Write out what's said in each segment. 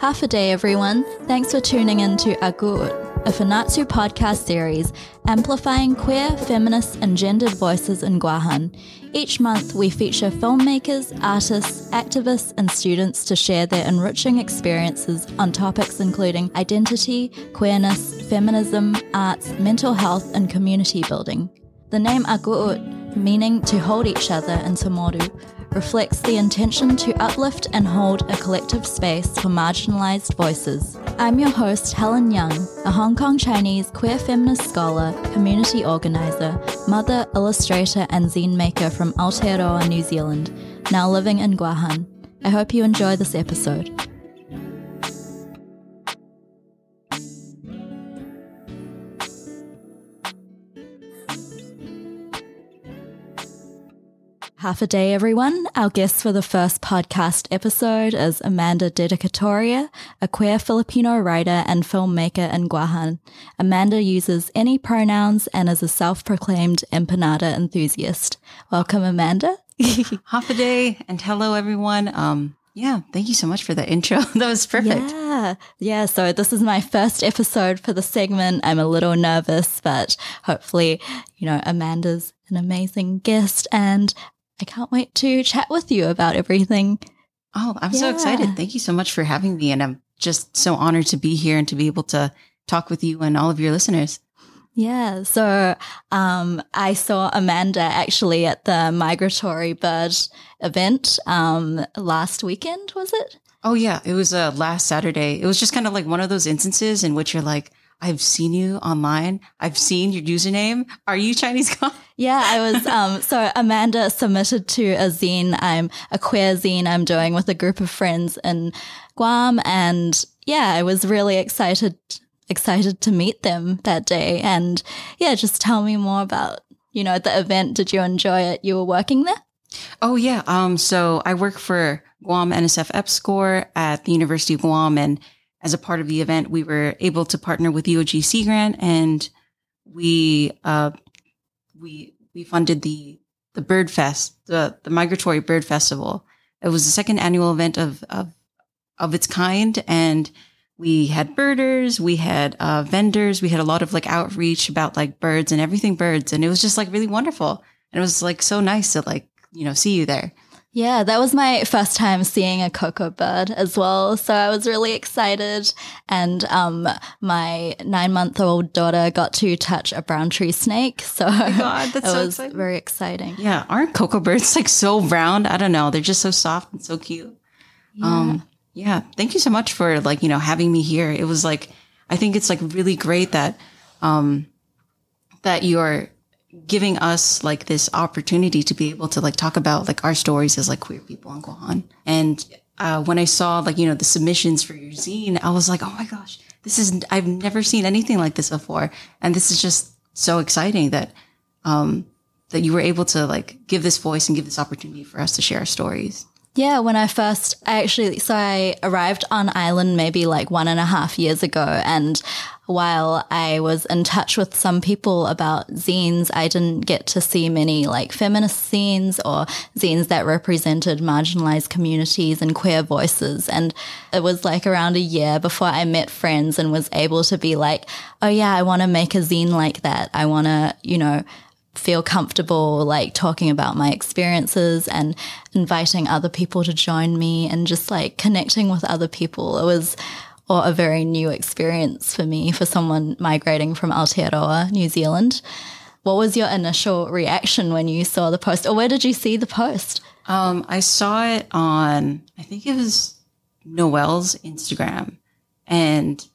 Half a day, everyone. Thanks for tuning in to Agut, a Funatsu podcast series amplifying queer, feminist, and gendered voices in Guahan. Each month, we feature filmmakers, artists, activists, and students to share their enriching experiences on topics including identity, queerness, feminism, arts, mental health, and community building. The name Agut, meaning to hold each other in Chamoru, reflects the intention to uplift and hold a collective space for marginalized voices. I'm your host, Helen Young, a Hong Kong Chinese queer feminist scholar, community organizer, mother, illustrator, and zine maker from Aotearoa, New Zealand, now living in Guahan. I hope you enjoy this episode. Half a day, everyone. Our guest for the first podcast episode is Amanda Dedicatoria, a queer Filipino writer and filmmaker in Guahan. Amanda uses any pronouns and is a self proclaimed empanada enthusiast. Welcome, Amanda. Half a day, and hello, everyone. Um, yeah, thank you so much for that intro. that was perfect. Yeah. Yeah. So this is my first episode for the segment. I'm a little nervous, but hopefully, you know, Amanda's an amazing guest and I can't wait to chat with you about everything. Oh, I'm yeah. so excited. Thank you so much for having me. And I'm just so honored to be here and to be able to talk with you and all of your listeners. Yeah. So um, I saw Amanda actually at the Migratory Bird event um, last weekend, was it? Oh, yeah. It was uh, last Saturday. It was just kind of like one of those instances in which you're like, I've seen you online. I've seen your username. Are you Chinese Yeah, I was. Um, so Amanda submitted to a zine. I'm a queer zine I'm doing with a group of friends in Guam. And yeah, I was really excited, excited to meet them that day. And yeah, just tell me more about, you know, the event. Did you enjoy it? You were working there? Oh yeah. Um, so I work for Guam NSF EPSCoR at the University of Guam and as a part of the event, we were able to partner with UOG Sea Grant and we, uh, we, we funded the, the Bird Fest, the, the Migratory Bird Festival. It was the second annual event of, of, of its kind. And we had birders, we had, uh, vendors, we had a lot of like outreach about like birds and everything birds. And it was just like really wonderful. And it was like so nice to like, you know, see you there. Yeah, that was my first time seeing a ko'ko' bird as well. So I was really excited. And um, my nine month old daughter got to touch a brown tree snake. So oh God, that's it so was exciting. very exciting. Yeah, aren't ko'ko' birds like so round? I don't know. They're just so soft and so cute. Yeah. Um, yeah. Thank you so much for like, you know, having me here. It was like, I think it's like really great that, um, that you're giving us like this opportunity to be able to like talk about like our stories as like queer people on Guahan. And uh, when I saw like, you know, the submissions for your zine, I was like, oh my gosh, this is, I've never seen anything like this before. And this is just so exciting that, um, that you were able to like give this voice and give this opportunity for us to share our stories. Yeah, when I first, I actually, so I arrived on island maybe like one and a half years ago. And while I was in touch with some people about zines, I didn't get to see many like feminist zines or zines that represented marginalized communities and queer voices. And it was like around a year before I met friends and was able to be like, oh yeah, I want to make a zine like that. I want to, you know, feel comfortable like talking about my experiences and inviting other people to join me and just like connecting with other people. It was or a very new experience for me for someone migrating from Aotearoa, New Zealand. What was your initial reaction when you saw the post or where did you see the post? Um, I saw it on, I think it was Noel's Instagram and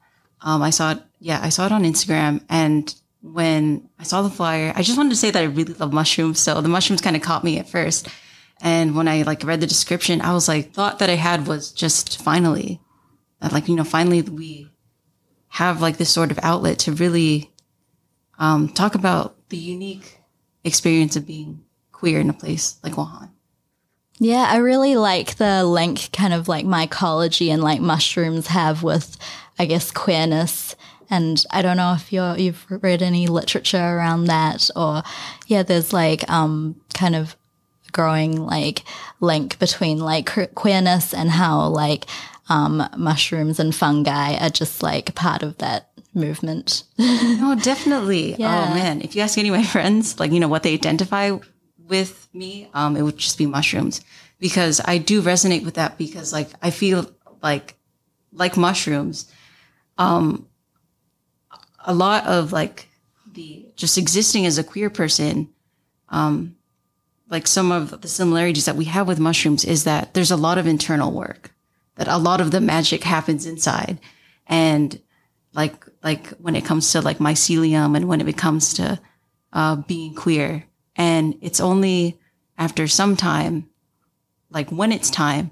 um, I saw it, yeah, I saw it on Instagram and when I saw the flyer, I just wanted to say that I really love mushrooms. So the mushrooms kind of caught me at first. And when I like read the description, I was like, thought that I had was just finally, like, you know, finally we have like this sort of outlet to really, um, talk about the unique experience of being queer in a place like Guahan. Yeah, I really like the link kind of like mycology and like mushrooms have with, I guess, queerness and I don't know if you're, you've read any literature around that or, yeah, there's like, um, kind of growing like link between like queerness and how like, um, mushrooms and fungi are just like part of that movement. No, definitely. Yeah. Oh man, if you ask any of my friends, like you know what they identify with me, um, it would just be mushrooms because I do resonate with that because like I feel like like mushrooms, um, a lot of like the just existing as a queer person, um, like some of the similarities that we have with mushrooms is that there's a lot of internal work, that a lot of the magic happens inside, and like like when it comes to like mycelium and when it comes to uh, being queer, and it's only after some time, like when it's time,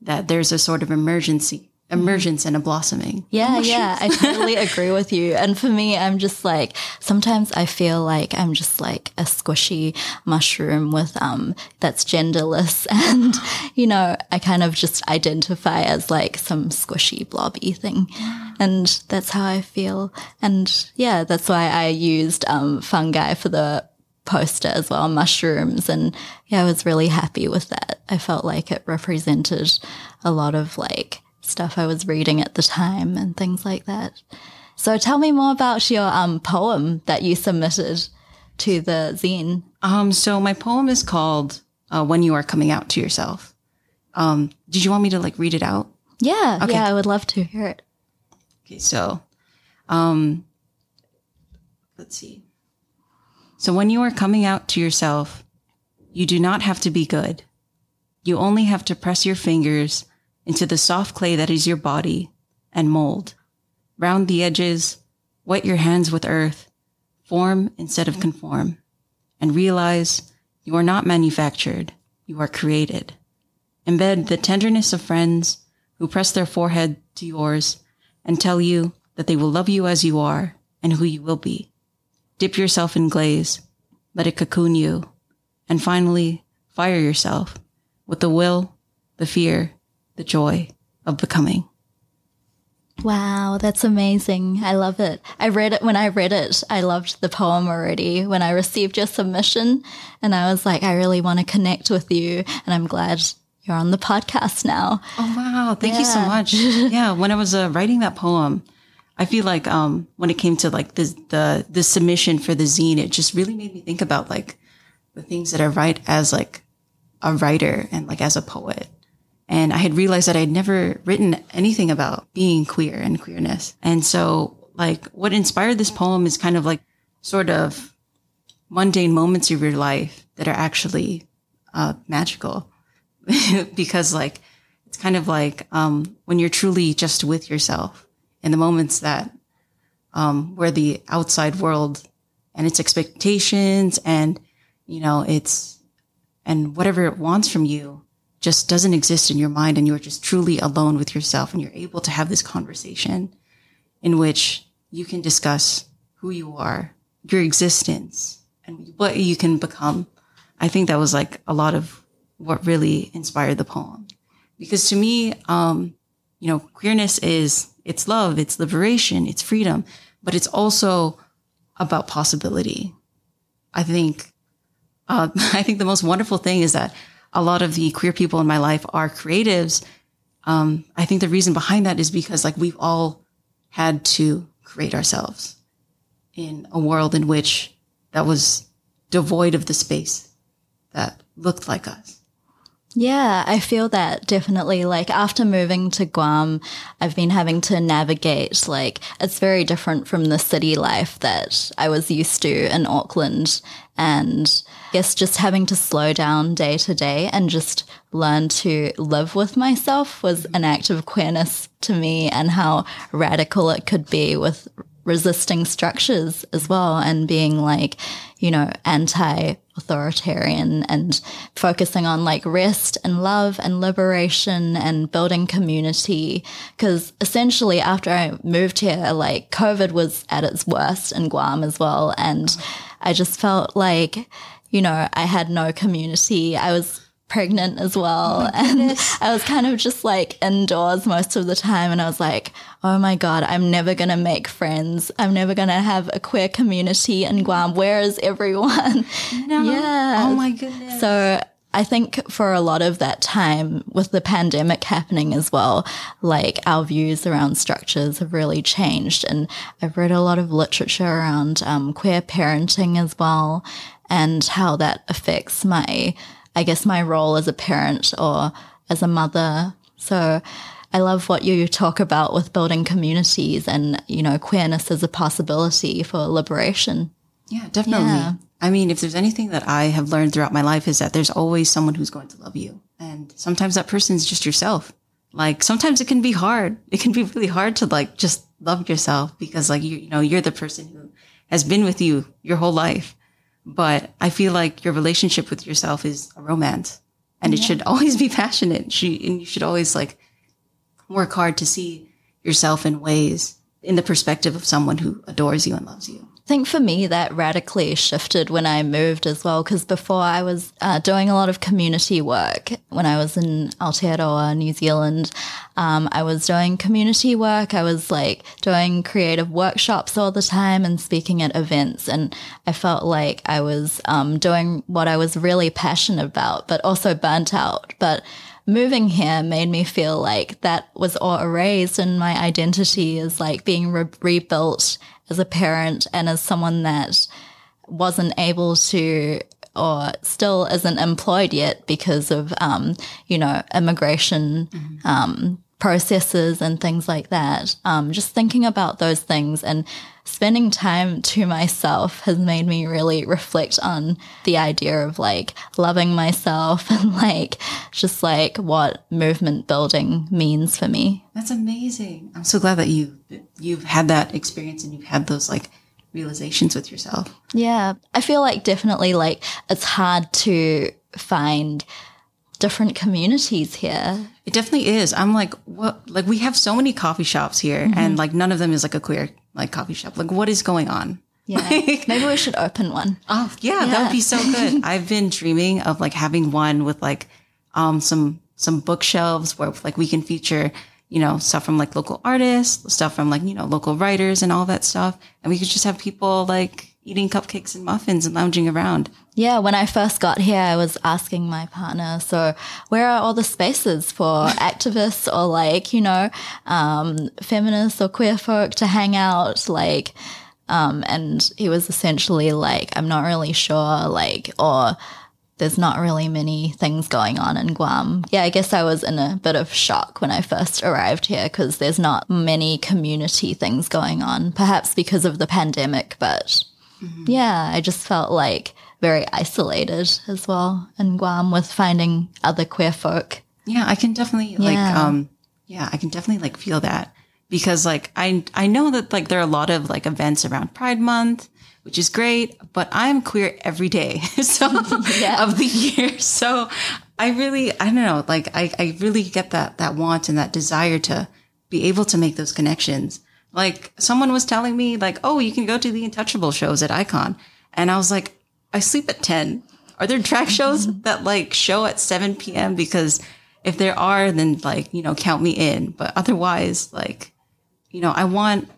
that there's a sort of emergency emergence and a blossoming. Yeah, yeah, I totally agree with you. And for me, I'm just like sometimes I feel like I'm just like a squishy mushroom with um that's genderless and you know, I kind of just identify as like some squishy blobby thing. And that's how I feel. And yeah, that's why I used um fungi for the poster as well, mushrooms. And yeah, I was really happy with that. I felt like it represented a lot of like stuff I was reading at the time and things like that. So tell me more about your um, poem that you submitted to the zine. Um, so my poem is called uh, "When You Are Coming Out to Yourself." Um, did you want me to like read it out? Yeah, Okay. yeah, I would love to hear it. Okay, so, um, let's see. So when you are coming out to yourself, you do not have to be good. You only have to press your fingers into the soft clay that is your body and mold. Round the edges, wet your hands with earth, form instead of conform, and realize you are not manufactured, you are created. Embed the tenderness of friends who press their forehead to yours and tell you that they will love you as you are and who you will be. Dip yourself in glaze, let it cocoon you, and finally fire yourself with the will, the fear, the joy of becoming. Wow, that's amazing. I love it. I read it when I read it. I loved the poem already when I received your submission. And I was like, I really want to connect with you. And I'm glad you're on the podcast now. Oh wow! Thank you so much. yeah, when I was uh, writing that poem, I feel like um, when it came to like the the the submission for the zine, it just really made me think about like the things that I write as like a writer and like as a poet. And I had realized that I had never written anything about being queer and queerness. And so like what inspired this poem is kind of like sort of mundane moments of your life that are actually uh, magical because like it's kind of like um, when you're truly just with yourself in the moments that um, where the outside world and its expectations and you know it's and whatever it wants from you just doesn't exist in your mind and you're just truly alone with yourself and you're able to have this conversation in which you can discuss who you are your existence and what you can become. I think that was like a lot of what really inspired the poem. Because to me um you know queerness is it's love it's liberation it's freedom but it's also about possibility. I think uh, i think the most wonderful thing is that a lot of the queer people in my life are creatives um, i think the reason behind that is because like we've all had to create ourselves in a world in which that was devoid of the space that looked like us Yeah, I feel that definitely. Like after moving to Guam, I've been having to navigate, like, it's very different from the city life that I was used to in Auckland. And guess just having to slow down day to day and just learn to live with myself was an act of queerness to me and how radical it could be with resisting structures as well and being like, you know, anti authoritarian and focusing on like rest and love and liberation and building community. Cause essentially after I moved here, like COVID was at its worst in Guam as well. And I just felt like, you know, I had no community. I was pregnant as well. and I was kind of just like indoors most of the time. And I was like, oh my God, I'm never going to make friends. I'm never going to have a queer community in Guam. Where is everyone? No. Yeah. Oh my goodness. So I think for a lot of that time with the pandemic happening as well, like our views around structures have really changed. And I've read a lot of literature around um, queer parenting as well and how that affects my, I guess, my role as a parent or as a mother. So I love what you talk about with building communities and, you know, queerness as a possibility for liberation. Yeah, definitely. Yeah. I mean, if there's anything that I have learned throughout my life is that there's always someone who's going to love you. And sometimes that person is just yourself. Like sometimes it can be hard. It can be really hard to like just love yourself because like you, you know, you're the person who has been with you your whole life. But I feel like your relationship with yourself is a romance and yeah. it should always be passionate. She, and you should always like work hard to see yourself in ways in the perspective of someone who adores you and loves you. I think for me that radically shifted when I moved as well because before I was uh, doing a lot of community work when I was in Aotearoa, New Zealand. Um, I was doing community work. I was like doing creative workshops all the time and speaking at events. And I felt like I was um, doing what I was really passionate about, but also burnt out. But moving here made me feel like that was all erased and my identity is like being re- rebuilt as a parent and as someone that wasn't able to or still isn't employed yet because of um, you know immigration mm-hmm. um, processes and things like that um, just thinking about those things and spending time to myself has made me really reflect on the idea of like loving myself and like just like what movement building means for me. That's amazing. I'm so glad that you you've had that experience and you've had those like realizations with yourself. Yeah. I feel like definitely like it's hard to find different communities here. It definitely is. I'm like, what? Like, we have so many coffee shops here, mm-hmm. and like, none of them is like a queer like coffee shop. Like, what is going on? Yeah, maybe we should open one. Oh, yeah, yeah, that would be so good. I've been dreaming of like having one with like um some some bookshelves where like we can feature you know stuff from like local artists, stuff from like you know local writers and all that stuff, and we could just have people like eating cupcakes and muffins and lounging around. Yeah, when I first got here, I was asking my partner, so where are all the spaces for activists or like, you know, um, feminists or queer folk to hang out? Like, um, and he was essentially like, I'm not really sure, like, or there's not really many things going on in Guam. Yeah, I guess I was in a bit of shock when I first arrived here because there's not many community things going on, perhaps because of the pandemic, but mm-hmm. yeah, I just felt like very isolated as well in Guam with finding other queer folk. Yeah, I can definitely yeah. like um yeah, I can definitely like feel that because like I I know that like there are a lot of like events around Pride Month, which is great, but I'm queer every day so yeah. of the year. So I really I don't know, like I I really get that that want and that desire to be able to make those connections. Like someone was telling me like, "Oh, you can go to the Untouchable shows at Icon." And I was like, I sleep at 10. Are there drag shows that like show at 7 p.m.? Because if there are, then like, you know, count me in. But otherwise, like, you know, I want,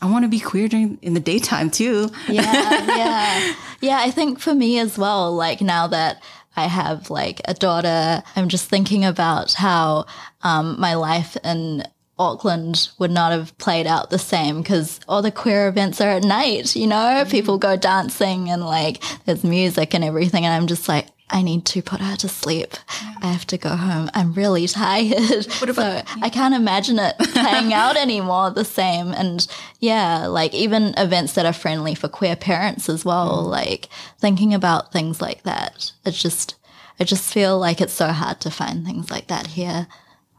I want to be queer during in the daytime too. yeah, yeah. Yeah, I think for me as well, like now that I have like a daughter, I'm just thinking about how um, my life in Auckland would not have played out the same because all the queer events are at night, you know, mm-hmm. people go dancing and like there's music and everything. And I'm just like, I need to put her to sleep. Yeah. I have to go home. I'm really tired. So yeah. I can't imagine it playing out anymore the same. And yeah, like even events that are friendly for queer parents as well, mm. like thinking about things like that. It's just, I just feel like it's so hard to find things like that here.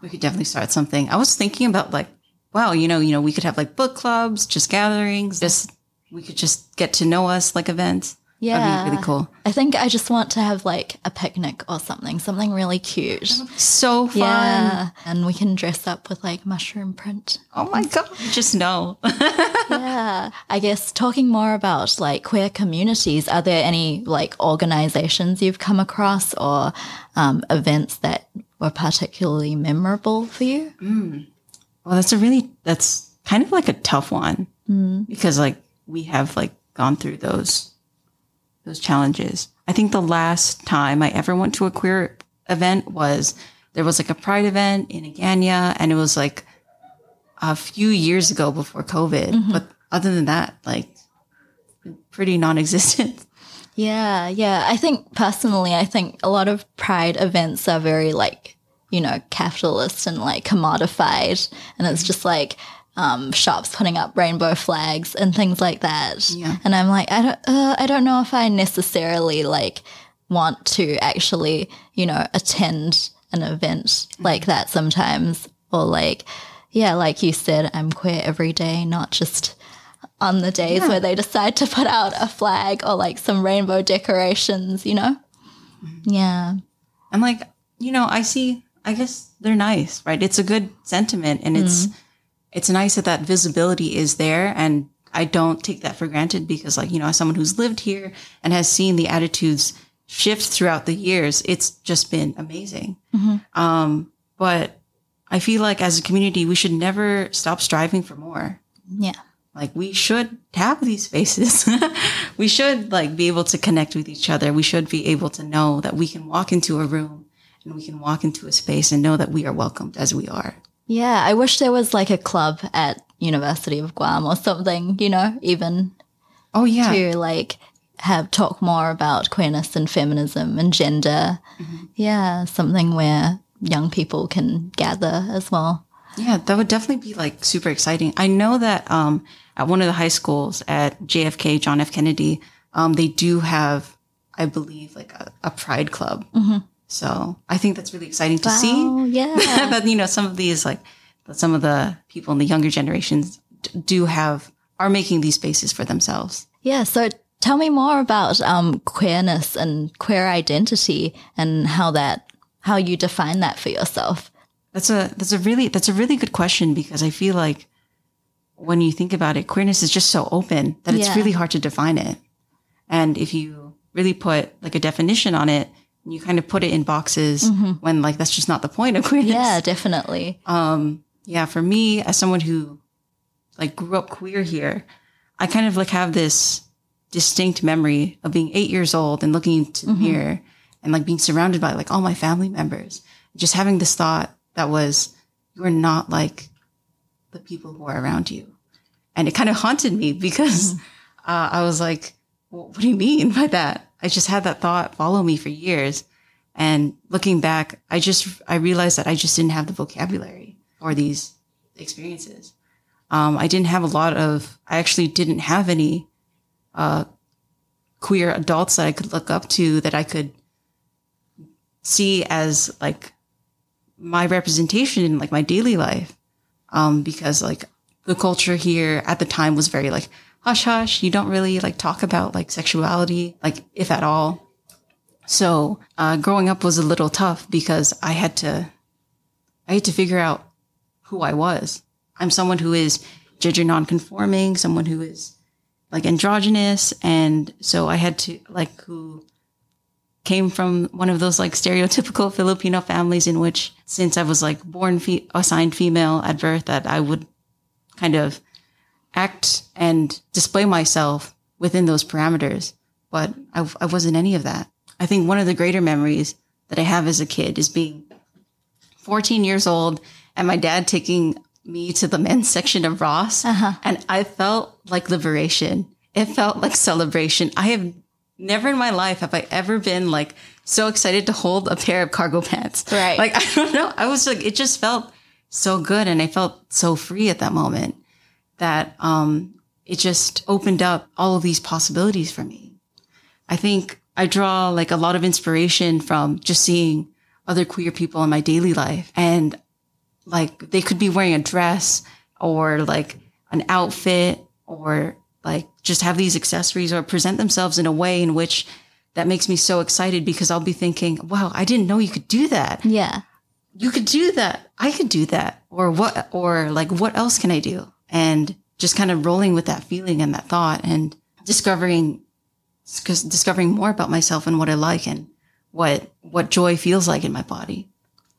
We could definitely start something. I was thinking about like, wow, you know, you know, we could have like book clubs, just gatherings, just we could just get to know us like events. Yeah. That'd be really cool. I think I just want to have like a picnic or something, something really cute. So fun. Yeah. And we can dress up with like mushroom print. Oh my God. Just know. yeah. I guess talking more about like queer communities, are there any like organizations you've come across or um, events that were particularly memorable for you? Mm. Well, that's a really, that's kind of like a tough one mm. because like we have like gone through those those challenges. I think the last time I ever went to a queer event was there was like a pride event in Agaña and it was like a few years ago before COVID. Mm-hmm. But other than that, like pretty non-existent. Yeah, yeah. I think personally, I think a lot of pride events are very like, you know, capitalist and like commodified. And it's just like, um, shops putting up rainbow flags and things like that. Yeah. And I'm like, I don't, uh, I don't know if I necessarily like want to actually, you know, attend an event mm-hmm. like that sometimes, or like, yeah, like you said, I'm queer every day, not just on the days yeah. where they decide to put out a flag or like some rainbow decorations, you know? Mm-hmm. Yeah. And like, you know, I see, I guess they're nice, right? It's a good sentiment and it's, mm. it's nice that that visibility is there. And I don't take that for granted because like, you know, as someone who's lived here and has seen the attitudes shift throughout the years, it's just been amazing. Mm-hmm. Um, but I feel like as a community, we should never stop striving for more. Yeah. Like we should have these spaces. we should like be able to connect with each other. We should be able to know that we can walk into a room and we can walk into a space and know that we are welcomed as we are. Yeah, I wish there was like a club at University of Guam or something, you know, even Oh yeah. To like have talk more about queerness and feminism and gender. Mm-hmm. Yeah, something where young people can gather as well. Yeah, that would definitely be like super exciting. I know that um, at one of the high schools at JFK, John F. Kennedy, um, they do have, I believe, like a, a pride club. Mm-hmm. So I think that's really exciting to wow, see. Yeah. that, you know, some of these, like, some of the people in the younger generations do have, are making these spaces for themselves. Yeah. So tell me more about um, queerness and queer identity and how that, how you define that for yourself. That's a that's a really that's a really good question because I feel like when you think about it, queerness is just so open that it's yeah. really hard to define it. And if you really put like a definition on it, you kind of put it in boxes mm-hmm. when like that's just not the point of queerness. Yeah, definitely. Um, yeah, for me as someone who like grew up queer here, I kind of like have this distinct memory of being eight years old and looking into the mm-hmm. mirror and like being surrounded by like all my family members, just having this thought that was, you are not like the people who are around you. And it kind of haunted me because mm-hmm. uh, I was like, well, what do you mean by that? I just had that thought follow me for years. And looking back, I just, I realized that I just didn't have the vocabulary for these experiences. Um, I didn't have a lot of, I actually didn't have any, uh, queer adults that I could look up to that I could see as like my representation in like my daily life. Um, because like the culture here at the time was very like hush hush. You don't really like talk about like sexuality, like if at all. So, uh, growing up was a little tough because I had to, I had to figure out who I was. I'm someone who is gender nonconforming, someone who is like androgynous. And so I had to like who came from one of those like stereotypical Filipino families in which since I was like born fe- assigned female at birth that I would kind of act and display myself within those parameters. But I, I wasn't any of that. I think one of the greater memories that I have as a kid is being 14 years old and my dad taking me to the men's section of Ross. Uh-huh. And I felt like liberation. It felt like celebration. I have never in my life have I ever been like so excited to hold a pair of cargo pants. Right. Like, I don't know. I was like, it just felt so good. And I felt so free at that moment that, um, it just opened up all of these possibilities for me. I think I draw like a lot of inspiration from just seeing other queer people in my daily life and like they could be wearing a dress or like an outfit or like just have these accessories or present themselves in a way in which that makes me so excited because I'll be thinking, wow, I didn't know you could do that. Yeah. You could do that. I could do that. Or what, or like, what else can I do? And just kind of rolling with that feeling and that thought and discovering, because discovering more about myself and what I like and what, what joy feels like in my body.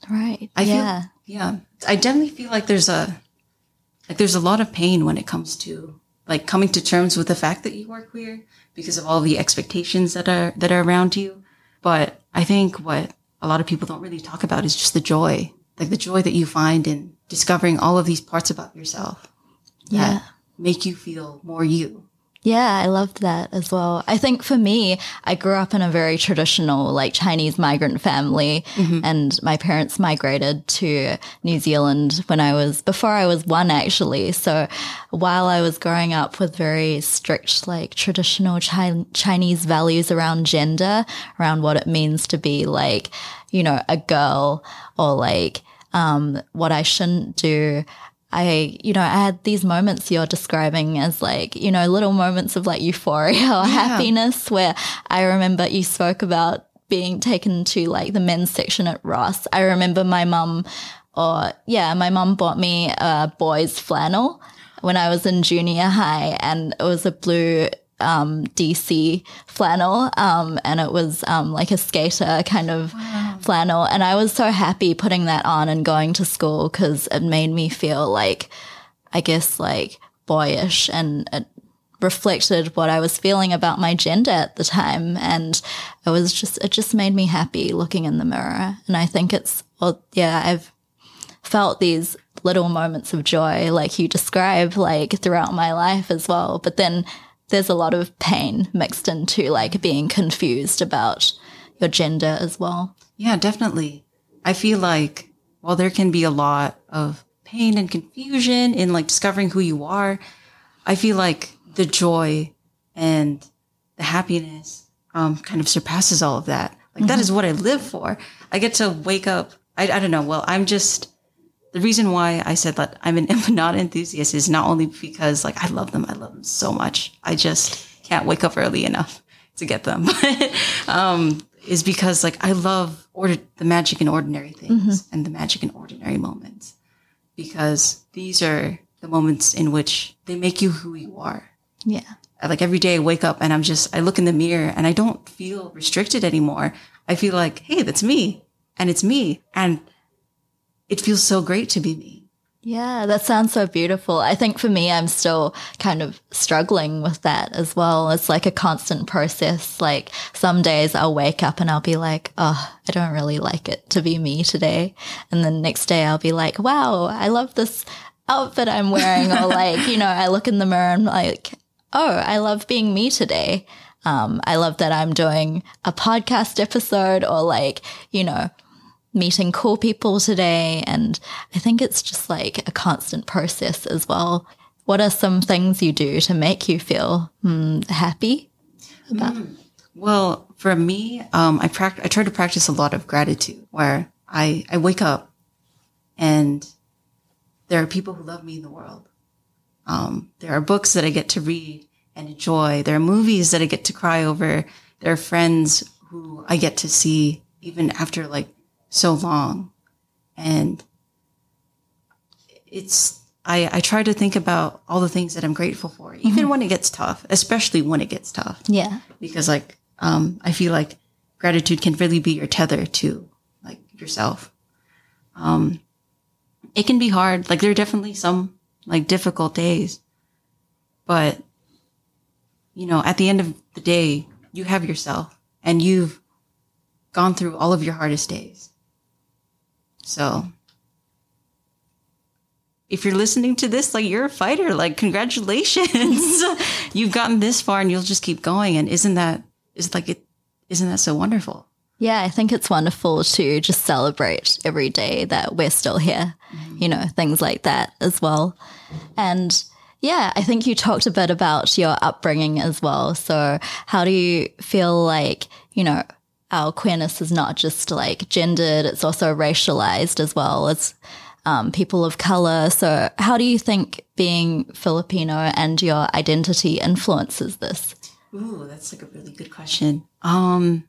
Right. I yeah. Feel, yeah. I definitely feel like there's a, like there's a lot of pain when it comes to like coming to terms with the fact that you are queer because of all the expectations that are that are around you. But I think what a lot of people don't really talk about is just the joy, like the joy that you find in discovering all of these parts about yourself Yeah. that make you feel more you. Yeah, I loved that as well. I think for me, I grew up in a very traditional, like Chinese migrant family, and my parents migrated to New Zealand when I was, before I was one actually. So while I was growing up with very strict, like traditional chi- Chinese values around gender, around what it means to be like, you know, a girl or like, um, what I shouldn't do. I, you know, I had these moments you're describing as like, you know, little moments of like euphoria or happiness where I remember you spoke about being taken to like the men's section at Ross. I remember my mum, or yeah, my mum bought me a boys flannel when I was in junior high and it was a blue um, DC flannel. Um, and it was um, like a skater kind of flannel. And I was so happy putting that on and going to school because it made me feel like, I guess, like boyish and it reflected what I was feeling about my gender at the time. And it was just, it just made me happy looking in the mirror. And I think it's, well, yeah, I've felt these little moments of joy, like you describe, like throughout my life as well. But then there's a lot of pain mixed into like being confused about your gender as well. Yeah, definitely. I feel like while there can be a lot of pain and confusion in like discovering who you are, I feel like the joy and the happiness um, kind of surpasses all of that. Like that is what I live for. I get to wake up. I, I don't know. Well, I'm just the reason why I said that I'm an empanada enthusiast is not only because like I love them. I love them so much. I just can't wake up early enough to get them. But um, is because like I love order the magic in ordinary things and the magic in ordinary moments because these are the moments in which they make you who you are. Yeah. Like every day I wake up and I'm just I look in the mirror and I don't feel restricted anymore. I feel like, hey, that's me and it's me and it feels so great to be me. Yeah, that sounds so beautiful. I think for me, I'm still kind of struggling with that as well. It's like a constant process. Like some days I'll wake up and I'll be like, oh, I don't really like it to be me today. And then next day I'll be like, wow, I love this outfit I'm wearing. or like, you know, I look in the mirror and I'm like, oh, I love being me today. Um, I love that I'm doing a podcast episode or like, you know, meeting cool people today. And I think it's just like a constant process as well. What are some things you do to make you feel mm, happy? Well, for me, um, I pract- I try to practice a lot of gratitude where I, I wake up and there are people who love me in the world. Um, there are books that I get to read and enjoy. There are movies that I get to cry over. There are friends who I get to see even after like so long. And it's, I, I try to think about all the things that I'm grateful for, even when it gets tough, especially when it gets tough. Yeah. because like um i feel like gratitude can really be your tether to like yourself. Um it can be hard. Like there are definitely some like difficult days. But you know at the end of the day you have yourself and you've gone through all of your hardest days so if you're listening to this, like you're a fighter, like congratulations. You've gotten this far and you'll just keep going. And isn't that, is like it, isn't that so wonderful? Yeah, I think it's wonderful to just celebrate every day that we're still here, mm-hmm. you know, things like that as well. And yeah, I think you talked a bit about your upbringing as well. So, how do you feel like, you know, our queerness is not just like gendered, it's also racialized as well as um, people of color. So, how do you think being Filipino and your identity influences this? Ooh, that's like a really good question. Um,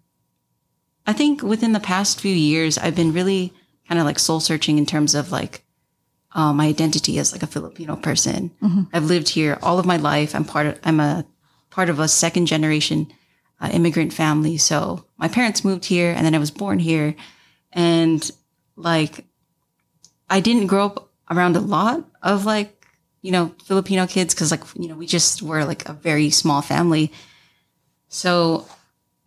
I think within the past few years, I've been really kind of like soul searching in terms of like uh, my identity as like a Filipino person. I've lived here all of my life. I'm part of, I'm a part of a second generation uh, immigrant family. So my parents moved here and then I was born here. And like, I didn't grow up around a lot of like, you know, Filipino kids because like, you know, we just were like a very small family. so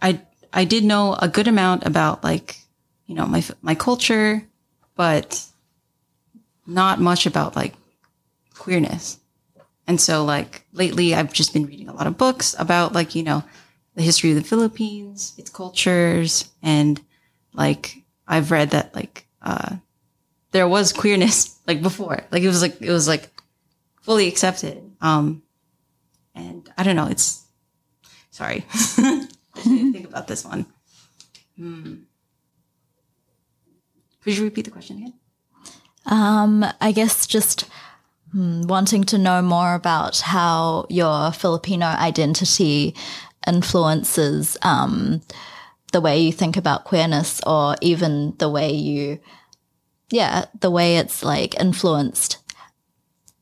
I I did know a good amount about like you know my my culture, but not much about like queerness. And so like lately I've just been reading a lot of books about like, you know, the history of the Philippines, its cultures, and like I've read that like uh there was queerness like before. Like it was like it was like fully accepted. Um and I don't know, it's sorry. I didn't think about this one. Hmm. Could you repeat the question again? Um, I guess just hmm, wanting to know more about how your Filipino identity influences um, the way you think about queerness, or even the way you, yeah, the way it's like influenced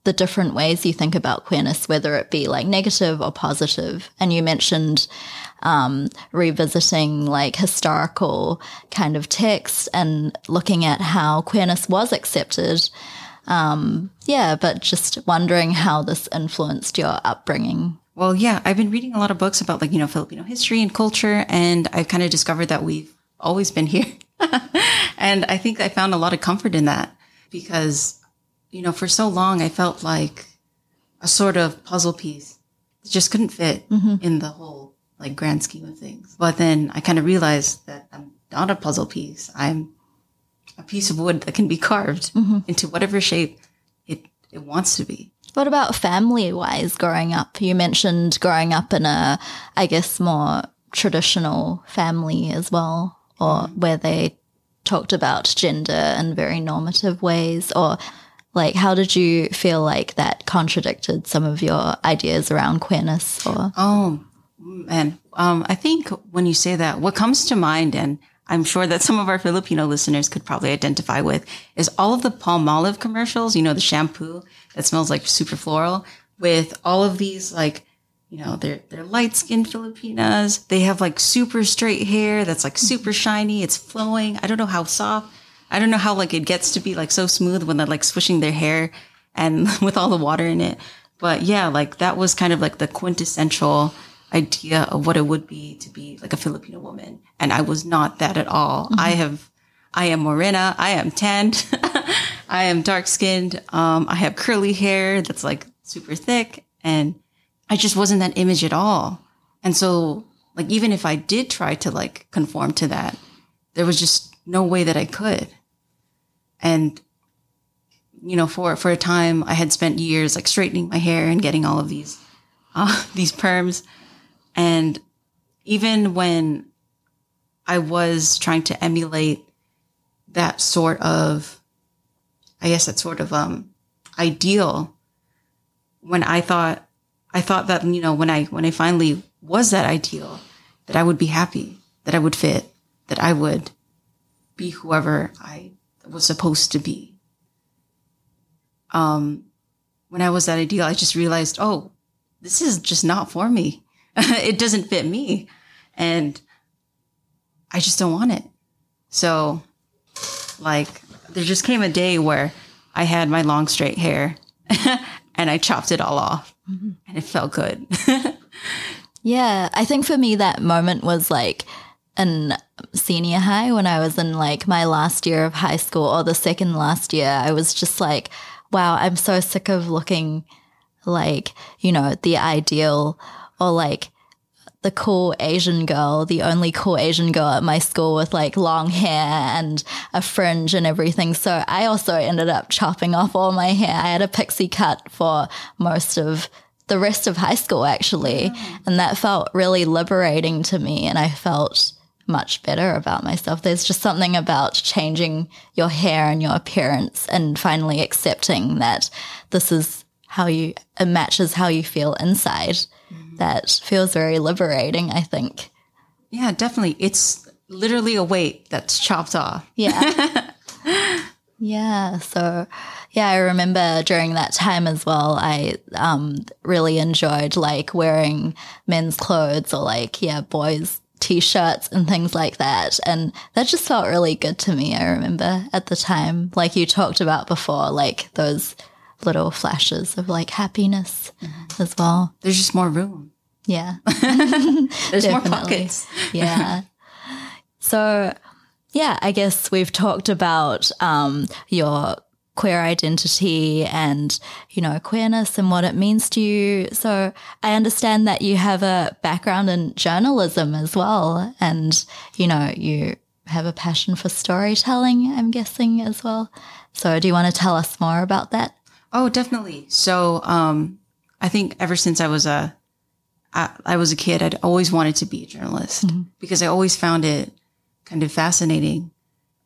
the different ways you think about queerness, whether it be like negative or positive. And you mentioned um, revisiting like historical kind of texts and looking at how queerness was accepted. Um, yeah, but just wondering how this influenced your upbringing. Well, yeah, I've been reading a lot of books about like, you know, Filipino history and culture, and I've kind of discovered that we've always been here. and I think I found a lot of comfort in that because, you know, for so long I felt like a sort of puzzle piece. that just couldn't fit mm-hmm. in the whole like grand scheme of things. But then I kind of realized that I'm not a puzzle piece. I'm a piece of wood that can be carved mm-hmm. into whatever shape it, it wants to be. What about family wise growing up? You mentioned growing up in a, I guess, more traditional family as well, or mm-hmm. where they talked about gender in very normative ways, or like how did you feel like that contradicted some of your ideas around queerness or oh man, um, I think when you say that, what comes to mind, and I'm sure that some of our Filipino listeners could probably identify with, is all of the Palmolive commercials. You know, the shampoo that smells like super floral, with all of these like, you know, they're they're light skinned Filipinas. They have like super straight hair that's like mm-hmm. super shiny. It's flowing. I don't know how soft. I don't know how like it gets to be like so smooth when they're like swishing their hair and with all the water in it. But yeah, like that was kind of like the quintessential idea of what it would be to be like a Filipino woman. And I was not that at all. Mm-hmm. I have, I am morena. I am tanned. I am dark skinned. Um, I have curly hair that's like super thick and I just wasn't that image at all. And so like, even if I did try to like conform to that, there was just no way that I could. And, you know, for, for a time I had spent years like straightening my hair and getting all of these, uh, these perms and even when I was trying to emulate that sort of, I guess that sort of, um, ideal when I thought, I thought that, you know, when I, when I finally was that ideal, that I would be happy, that I would fit, that I would be whoever I was supposed to be. Um, when I was that ideal, I just realized, oh, this is just not for me. it doesn't fit me. And I just don't want it. So, like, there just came a day where I had my long straight hair and I chopped it all off mm-hmm. and it felt good. yeah. I think for me, that moment was like, in senior high when I was in like my last year of high school or the second last year, I was just like, wow, I'm so sick of looking like, you know, the ideal or like the cool Asian girl, the only cool Asian girl at my school with like long hair and a fringe and everything. So I also ended up chopping off all my hair. I had a pixie cut for most of the rest of high school actually. And that felt really liberating to me. And I felt much better about myself. There's just something about changing your hair and your appearance and finally accepting that this is how you, it matches how you feel inside that feels very liberating, I think. Yeah, definitely. It's literally a weight that's chopped off. Yeah. yeah. So, yeah, I remember during that time as well, I um, really enjoyed like wearing men's clothes or like, yeah, boys' t shirts and things like that. And that just felt really good to me, I remember at the time. Like you talked about before, like those little flashes of like happiness mm-hmm. as well. There's just more room. Yeah. There's more pockets. yeah. So, yeah, I guess we've talked about um, your queer identity and, you know, queerness and what it means to you. So, I understand that you have a background in journalism as well. And, you know, you have a passion for storytelling, I'm guessing, as well. So, do you want to tell us more about that? Oh, definitely. So, um, I think ever since I was a, I, I was a kid, I'd always wanted to be a journalist because I always found it kind of fascinating,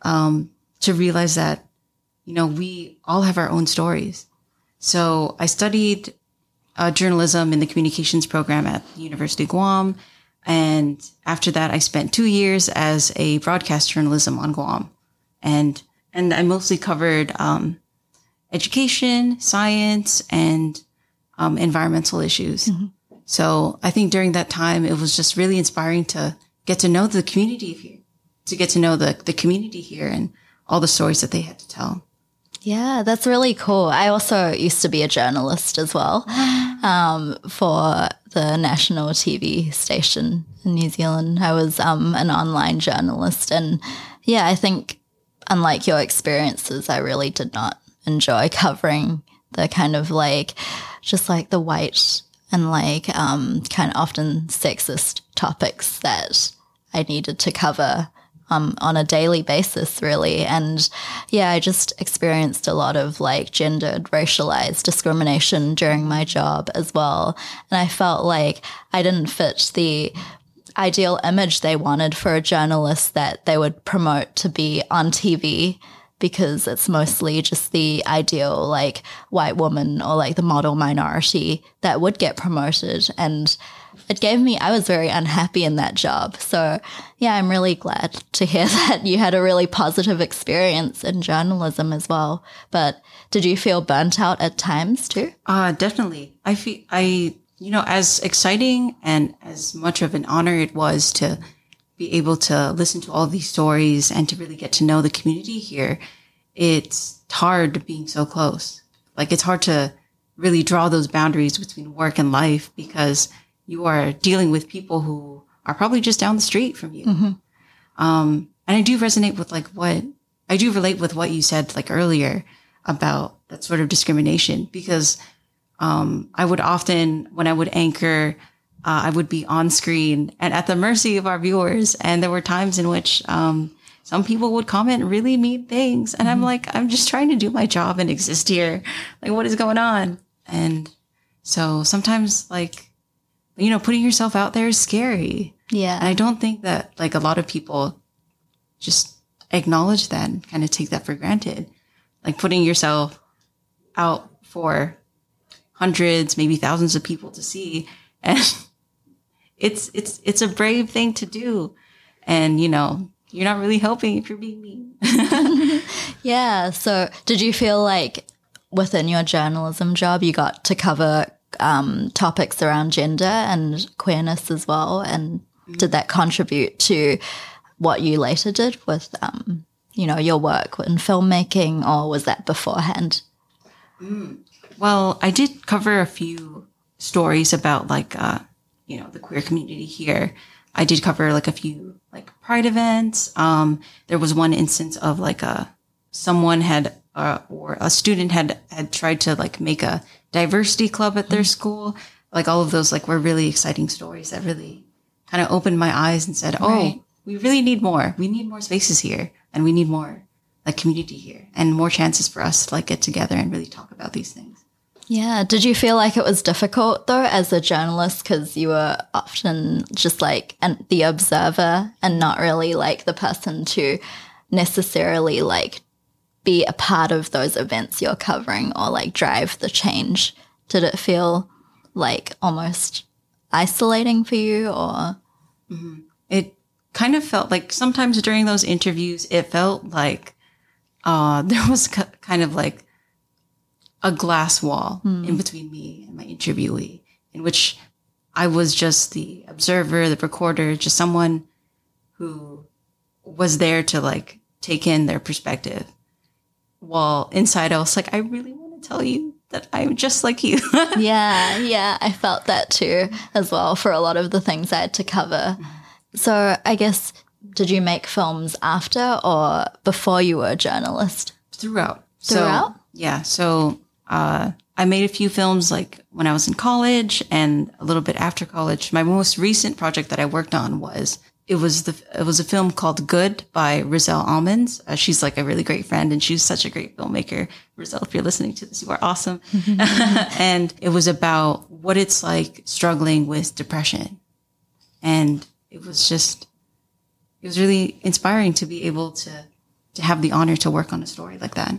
um, to realize that, you know, we all have our own stories. So I studied uh, journalism in the communications program at the University of Guam. And after that, I spent two years as a broadcast journalism on Guam. And, and I mostly covered, um, education, science, and um, environmental issues. So I think during that time, it was just really inspiring to get to know the community here, to get to know the, the community here and all the stories that they had to tell. Yeah, that's really cool. I also used to be a journalist as well um, for the national TV station in New Zealand. I was um, an online journalist. And yeah, I think, unlike your experiences, I really did not enjoy covering the kind of like, just like the white and like um, kind of often sexist topics that I needed to cover um, on a daily basis, really. And yeah, I just experienced a lot of like gendered, racialized discrimination during my job as well. And I felt like I didn't fit the ideal image they wanted for a journalist that they would promote to be on TV because it's mostly just the ideal like white woman or like the model minority that would get promoted and it gave me I was very unhappy in that job. So yeah, I'm really glad to hear that you had a really positive experience in journalism as well. But did you feel burnt out at times too? Uh, definitely. I feel, I, you know, as exciting and as much of an honor it was to be able to listen to all these stories and to really get to know the community here, it's hard being so close. Like it's hard to really draw those boundaries between work and life because you are dealing with people who are probably just down the street from you. Um, and I do resonate with like what I do relate with what you said like earlier about that sort of discrimination because um, I would often, when I would anchor, uh, I would be on screen and at the mercy of our viewers. And there were times in which um, some people would comment really mean things. And I'm like, I'm just trying to do my job and exist here. Like, what is going on? And so sometimes, like, you know, putting yourself out there is scary. Yeah. And I don't think that like a lot of people just acknowledge that and kind of take that for granted. Like putting yourself out for hundreds, maybe thousands of people to see. And it's, it's, it's a brave thing to do. And, you know, you're not really helping if you're being mean. Yeah. So, did you feel like within your journalism job, you got to cover um, topics around gender and queerness as well? And did that contribute to what you later did with, um, you know, your work in filmmaking, or was that beforehand? Well, I did cover a few stories about like uh, you know, the queer community here. I did cover like a few like pride events. Um there was one instance of like a someone had uh, or a student had had tried to like make a diversity club at their school. Like all of those like were really exciting stories that really kind of opened my eyes and said, "Oh, Right. we really need more. We need more spaces here and we need more like community here and more chances for us to like get together and really talk about these things." Yeah. Did you feel like it was difficult though as a journalist because you were often just like an, the observer and not really like the person to necessarily like be a part of those events you're covering or like drive the change? Did it feel like almost isolating for you or? it kind of felt like sometimes during those interviews, it felt like uh, there was kind of like a glass wall hmm. in between me and my interviewee, in which I was just the observer, the recorder, just someone who was there to like take in their perspective. While inside, I was like, I really want to tell you that I'm just like you. yeah, yeah, I felt that too as well for a lot of the things I had to cover. Mm-hmm. So I guess did you make films after or before you were a journalist? Throughout. Throughout? So, yeah. So uh, I made a few films like when I was in college and a little bit after college. My most recent project that I worked on was it was the it was a film called Good by Rizelle Almonds. Uh, she's like a really great friend and she's such a great filmmaker. Rizelle, if you're listening to this, you are awesome. and it was about what it's like struggling with depression. And it was just it was really inspiring to be able to to have the honor to work on a story like that.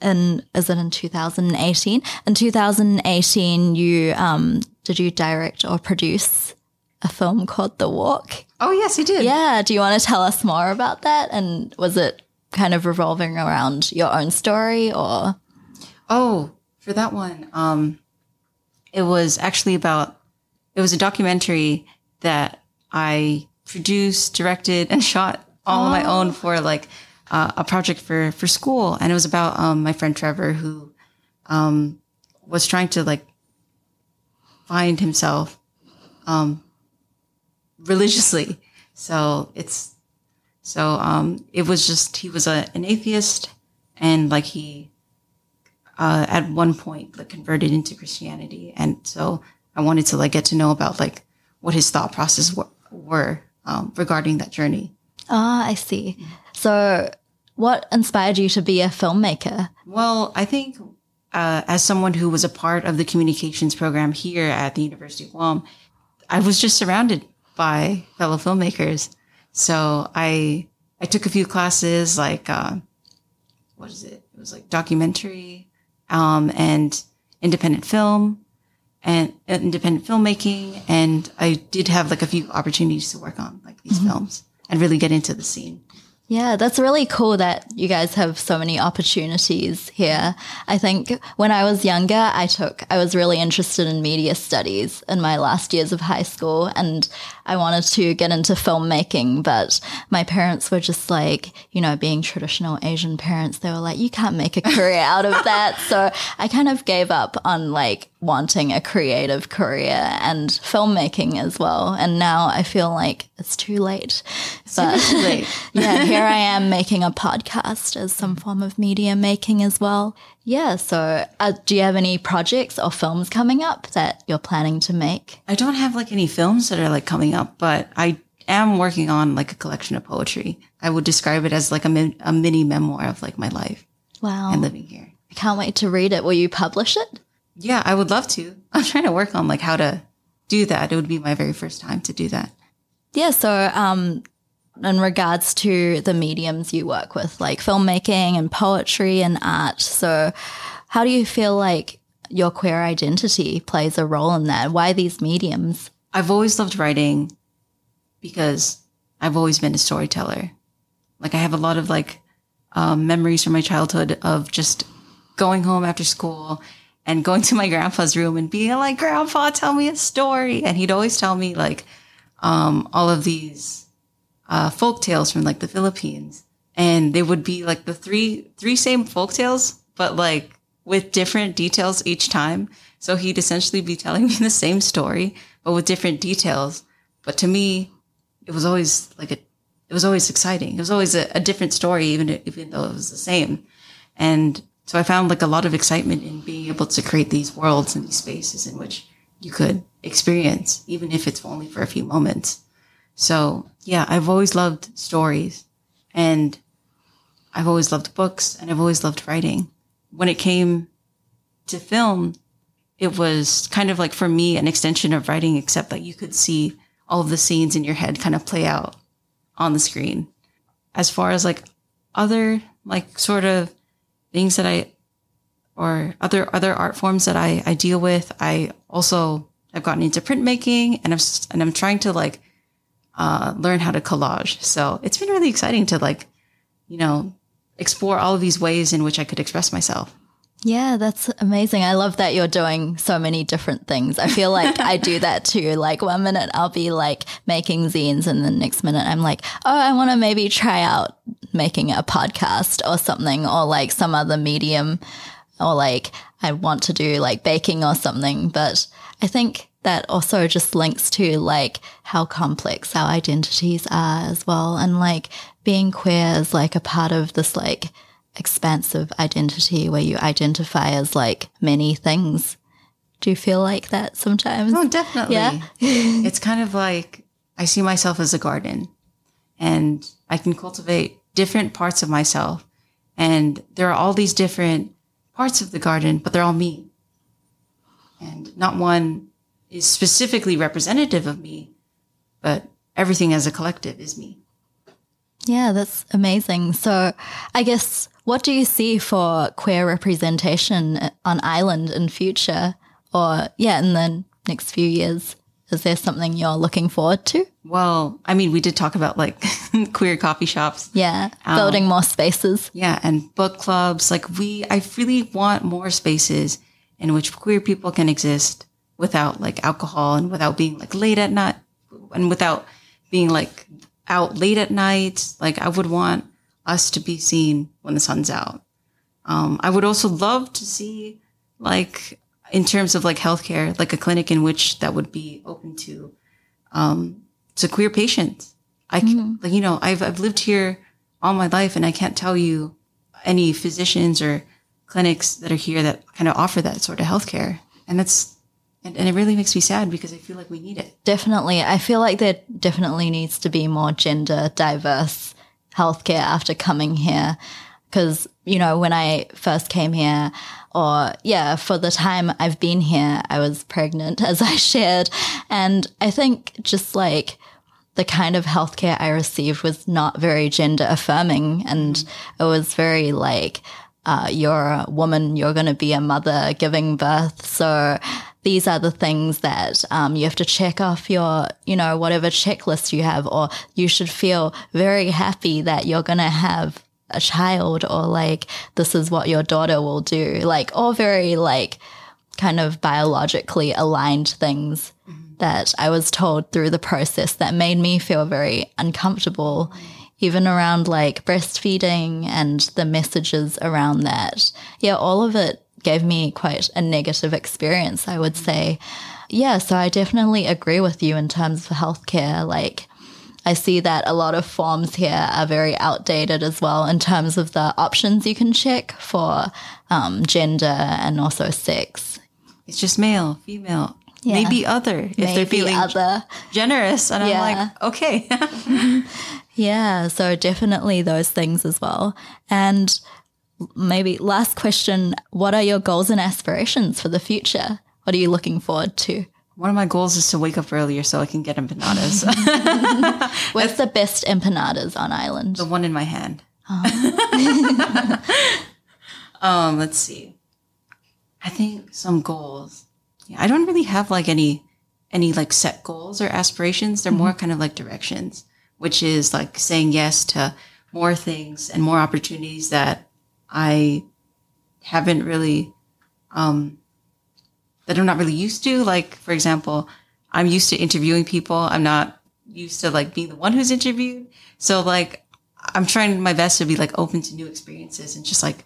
And is it in 2018? In 2018, you um, did you direct or produce a film called The Walk? Oh yes, you did. Yeah. Do you want to tell us more about that? And was it kind of revolving around your own story or? Oh, for that one, um, it was actually about. It was a documentary that I produced, directed, and shot all on my own for like uh, a project for for school, and it was about um, my friend Trevor who um, was trying to like find himself um, religiously. So it's so um, it was just he was a, an atheist, and like he uh, at one point like converted into Christianity, and so I wanted to like get to know about like what his thought process were, were um, regarding that journey. Ah, I see. So, what inspired you to be a filmmaker? Well, I think uh, as someone who was a part of the communications program here at the University of Guam, I was just surrounded by fellow filmmakers. So I I took a few classes like uh, what is it? It was like documentary um, and independent film and independent filmmaking, and I did have like a few opportunities to work on like these films and really get into the scene. Yeah, that's really cool that you guys have so many opportunities here. I think when I was younger, I took, I was really interested in media studies in my last years of high school and I wanted to get into filmmaking, but my parents were just like, you know, being traditional Asian parents, they were like, you can't make a career out of that. So I kind of gave up on like wanting a creative career and filmmaking as well. And now I feel like it's too late. But too late. yeah, here I am making a podcast as some form of media making as well. Yeah. So, uh, do you have any projects or films coming up that you're planning to make? I don't have like any films that are like coming up, but I am working on like a collection of poetry. I would describe it as like a, min- a mini memoir of like my life Wow. and living here. I can't wait to read it. Will you publish it? Yeah, I would love to. I'm trying to work on like how to do that. It would be my very first time to do that. Yeah. So, um, in regards to the mediums you work with, like filmmaking and poetry and art. So, how do you feel like your queer identity plays a role in that? Why these mediums? I've always loved writing because I've always been a storyteller. Like I have a lot of like um, memories from my childhood of just going home after school and going to my grandpa's room and being like, "Grandpa, tell me a story," and he'd always tell me like um, all of these uh, folk tales from like the Philippines, and they would be like the three three same folk tales, but like with different details each time. So he'd essentially be telling me the same story, but with different details. But to me, it was always like a, it was always exciting. It was always a, a different story, even even though it was the same. And so I found like a lot of excitement in being able to create these worlds and these spaces in which you could experience, even if it's only for a few moments. So yeah, I've always loved stories and I've always loved books and I've always loved writing. When it came to film, it was kind of like for me an extension of writing, except that you could see all of the scenes in your head kind of play out on the screen. As far as like other like sort of things that I or other other art forms that I, I deal with, I also have gotten into printmaking and I'm and I'm trying to like uh, learn how to collage. So it's been really exciting to like, you know, explore all of these ways in which I could express myself. Yeah, that's amazing. I love that you're doing so many different things. I feel like I do that too. Like one minute I'll be like making zines and the next minute I'm like, oh, I want to maybe try out making a podcast or something or like some other medium or like I want to do like baking or something. But I think that also just links to like how complex our identities are as well. And like being queer is like a part of this like expansive identity where you identify as like many things. Do you feel like that sometimes? Oh, definitely. Yeah. it's kind of like I see myself as a garden and I can cultivate different parts of myself. And there are all these different parts of the garden, but they're all me. And not one is specifically representative of me, but everything as a collective is me. Yeah, that's amazing. So, I guess what do you see for queer representation on Island in future, or yeah, in the next few years? Is there something you're looking forward to? Well, I mean, we did talk about like queer coffee shops. Yeah, um, building more spaces. Yeah, and book clubs. Like we, I really want more spaces in which queer people can exist without like alcohol and without being like late at night and without being like out late at night. Like I would want us to be seen when the sun's out. Um, I would also love to see like in terms of like healthcare, like a clinic in which that would be open to, um, to queer patients. I can, like, you know, I've, I've lived here all my life and I can't tell you any physicians or clinics that are here that kind of offer that sort of healthcare. And that's, and, and it really makes me sad because I feel like we need it. Definitely. I feel like there definitely needs to be more gender diverse healthcare after coming here. Because, you know, when I first came here, or yeah, for the time I've been here, I was pregnant, as I shared. And I think just like the kind of healthcare I received was not very gender affirming. And it was very like, uh, you're a woman, you're going to be a mother giving birth. So these are the things that um, you have to check off your, you know, whatever checklist you have, or you should feel very happy that you're going to have a child, or like this is what your daughter will do, like all very like kind of biologically aligned things that I was told through the process that made me feel very uncomfortable, even around like breastfeeding and the messages around that. Yeah, all of it gave me quite a negative experience, I would say. Yeah, so I definitely agree with you in terms of healthcare. Like, I see that a lot of forms here are very outdated as well in terms of the options you can check for um, gender and also sex. It's just male, female, Yeah. maybe other if they're feeling other. generous. And Yeah. I'm like, okay. Yeah, so definitely those things as well. And maybe last question What are your goals and aspirations for the future? What are you looking forward to? One of my goals is to wake up earlier so I can get empanadas. Where's the best empanadas on island? the one in my hand. um, let's see. I think some goals. Yeah, I don't really have like any any like set goals or aspirations. They're more kind of like directions, which is like saying yes to more things and more opportunities that I haven't really um that I'm not really used to. Like for example, I'm used to interviewing people. I'm not used to like being the one who's interviewed. So like I'm trying my best to be like open to new experiences and just like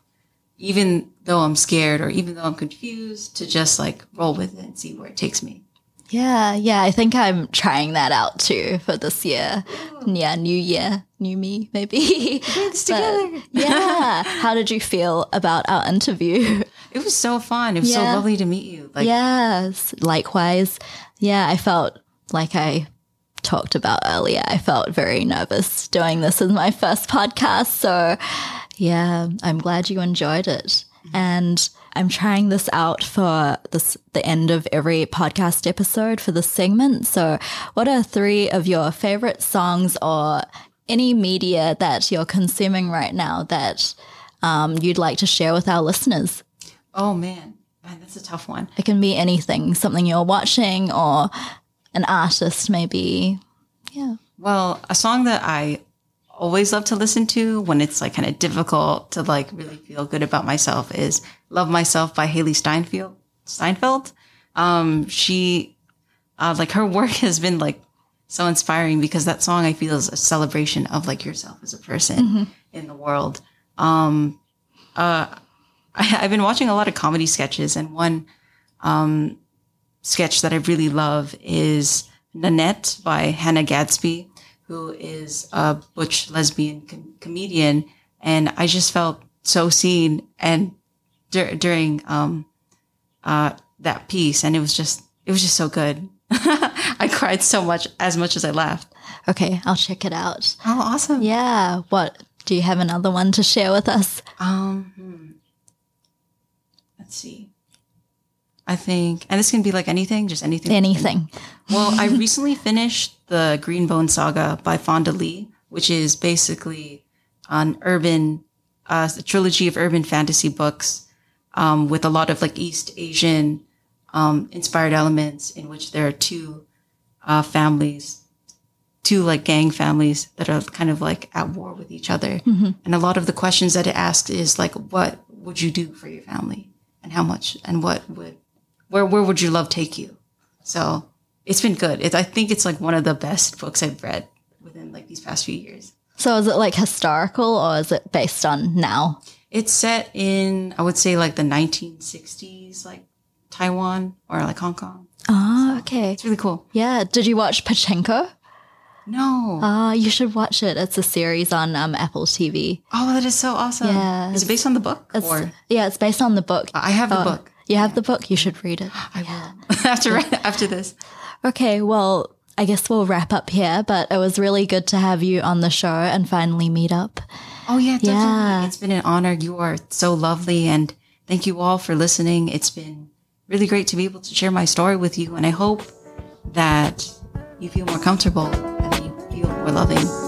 even though I'm scared or even though I'm confused to just like roll with it and see where it takes me. Yeah, yeah, I think I'm trying that out too for this year. Yeah, new year, new me, maybe. It's together. yeah. How did you feel about our interview? It was so fun. It was so lovely to meet you. Like yes, likewise. Yeah, I felt like I talked about earlier. I felt very nervous doing this as my first podcast. So, yeah, I'm glad you enjoyed it. Mm-hmm. And I'm trying this out for this the end of every podcast episode for this segment. So, what are three of your favorite songs or any media that you're consuming right now that um, you'd like to share with our listeners? oh man. Man, that's a tough one. It can be anything, something you're watching or an artist, maybe. Yeah. Well, a song that I always love to listen to when it's like kind of difficult to like really feel good about myself is Love Myself by Hailee Steinfeld. Steinfeld. Um, she, uh, like her work has been like so inspiring because that song I feel is a celebration of like yourself as a person in the world. Um, uh, I, have been watching a lot of comedy sketches, and one um, sketch that I really love is Nanette by Hannah Gadsby, who is a butch lesbian com- comedian, and I just felt so seen and dur- during um, uh, that piece, and it was just it was just so good. I cried so much, as much as I laughed. Okay, I'll check it out. Oh, awesome! Yeah. What do you have another one to share with us? Um, hmm. let's see. I think, and this can be like anything, just anything. Anything. Well, I recently finished the Greenbone Saga by Fonda Lee, which is basically an urban, uh, a trilogy of urban fantasy books, um, with a lot of like East Asian, um, inspired elements in which there are two, uh, families, two like gang families that are kind of like at war with each other. And a lot of the questions that it asks is like, what would you do for your family? And how much? And what would, where, where would your love take you? So it's been good. It, I think it's like one of the best books I've read within like these past few years. So is it like historical or is it based on now? It's set in, I would say like the 1960s, like Taiwan or like Hong Kong. Oh, okay. It's really cool. Yeah. Did you watch Pachinko? No. Ah, you should watch it. It's a series on um, Apple TV. oh, that is so awesome. Yeah, Is it based on the book? It's, or yeah, it's based on the book. I have the Oh, book. You have the book. You should read it. I will after after this. Okay, well, I guess we'll wrap up here, but it was really good to have you on the show and finally meet up. Oh yeah, definitely. Yeah. It's been an honor. You are so lovely, and thank you all for listening. It's been really great to be able to share my story with you, and I hope that you feel more comfortable and you feel more loving.